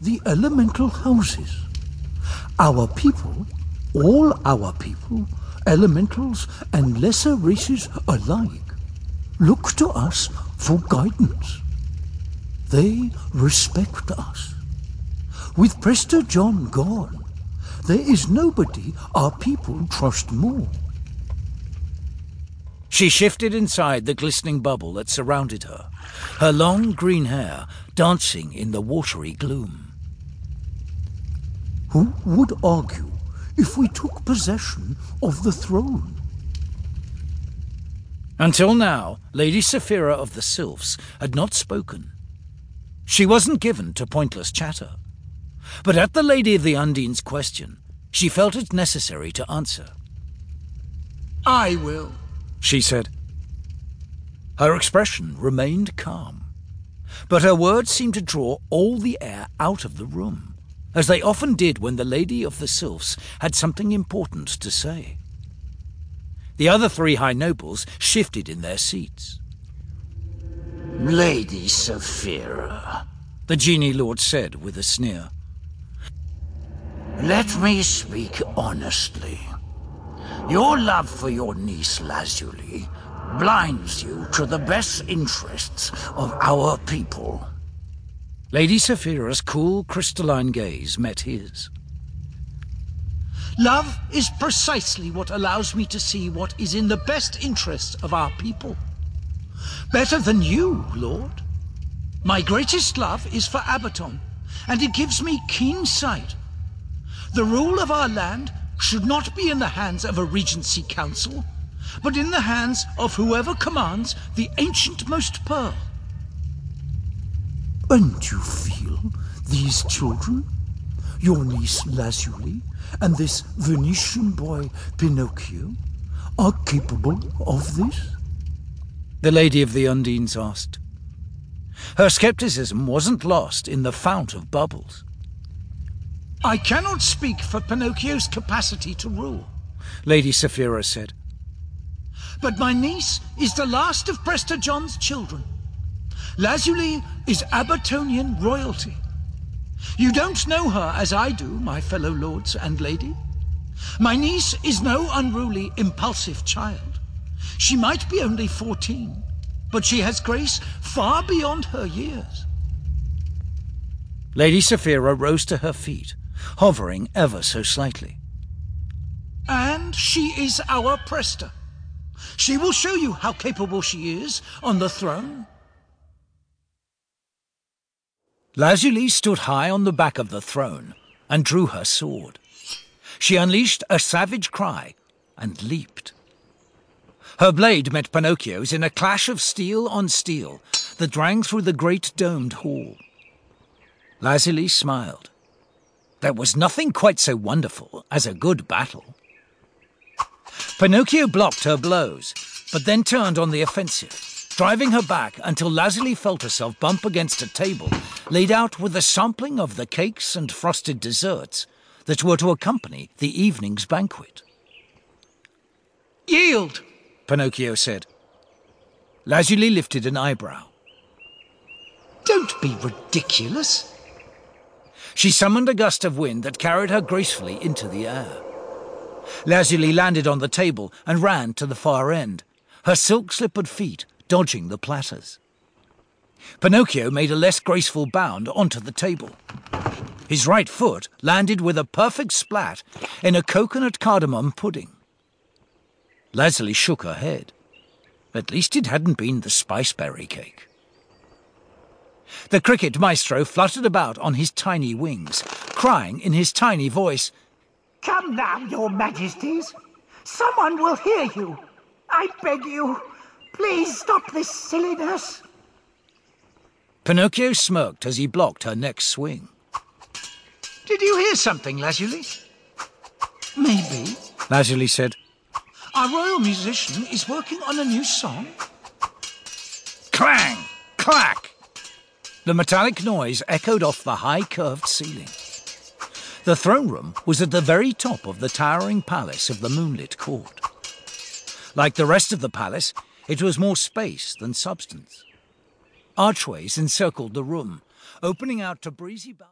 the elemental houses. Our people, all our people, elementals and lesser races alike, look to us for guidance. They respect us. With Prester John gone, there is nobody our people trust more. She shifted inside the glistening bubble that surrounded her, her long green hair dancing in the watery gloom. Who would argue if we took possession of the throne? Until now, Lady Saphira of the Sylphs had not spoken. She wasn't given to pointless chatter. But at the Lady of the Undine's question, she felt it necessary to answer. I will, she said. Her expression remained calm, but her words seemed to draw all the air out of the room, as they often did when the Lady of the Sylphs had something important to say. The other three high nobles shifted in their seats. Lady Saphira, the genie lord said with a sneer. Let me speak honestly. Your love for your niece Lazuli blinds you to the best interests of our people. Lady Saphira's cool, crystalline gaze met his. Love is precisely what allows me to see what is in the best interests of our people. Better than you, Lord. My greatest love is for Abaton, and it gives me keen sight. The rule of our land should not be in the hands of a regency council, but in the hands of whoever commands the ancientmost pearl. And you feel these children, your niece Lazuli, and this Venetian boy Pinocchio, are capable of this? the Lady of the Undines asked. Her skepticism wasn't lost in the fount of bubbles. I cannot speak for Pinocchio's capacity to rule, Lady Saphira said. But my niece is the last of Prester John's children. Lazuli is Abatonian royalty. You don't know her as I do, my fellow lords and lady. My niece is no unruly, impulsive child. She might be only 14, but she has grace far beyond her years. Lady Saphira rose to her feet, hovering ever so slightly. And she is our Prester. She will show you how capable she is on the throne. Lazuli stood high on the back of the throne and drew her sword. She unleashed a savage cry and leaped. Her blade met Pinocchio's in a clash of steel on steel that rang through the great domed hall. Lazuli smiled. There was nothing quite so wonderful as a good battle. Pinocchio blocked her blows, but then turned on the offensive, driving her back until Lazuli felt herself bump against a table laid out with a sampling of the cakes and frosted desserts that were to accompany the evening's banquet. Yield! Pinocchio said. Lazuli lifted an eyebrow. Don't be ridiculous. She summoned a gust of wind that carried her gracefully into the air. Lazuli landed on the table and ran to the far end, her silk-slippered feet dodging the platters. Pinocchio made a less graceful bound onto the table. His right foot landed with a perfect splat in a coconut cardamom pudding. Lazuli shook her head. At least it hadn't been the spiceberry cake. The cricket maestro fluttered about on his tiny wings, crying in his tiny voice, Come now, your majesties. Someone will hear you. I beg you, please stop this silliness. Pinocchio smirked as he blocked her next swing. Did you hear something, Lazuli? Maybe. Lazuli said, our royal musician is working on a new song. Clang! Clack! The metallic noise echoed off the high curved ceiling. The throne room was at the very top of the towering palace of the moonlit court. Like the rest of the palace, it was more space than substance. Archways encircled the room, opening out to breezy...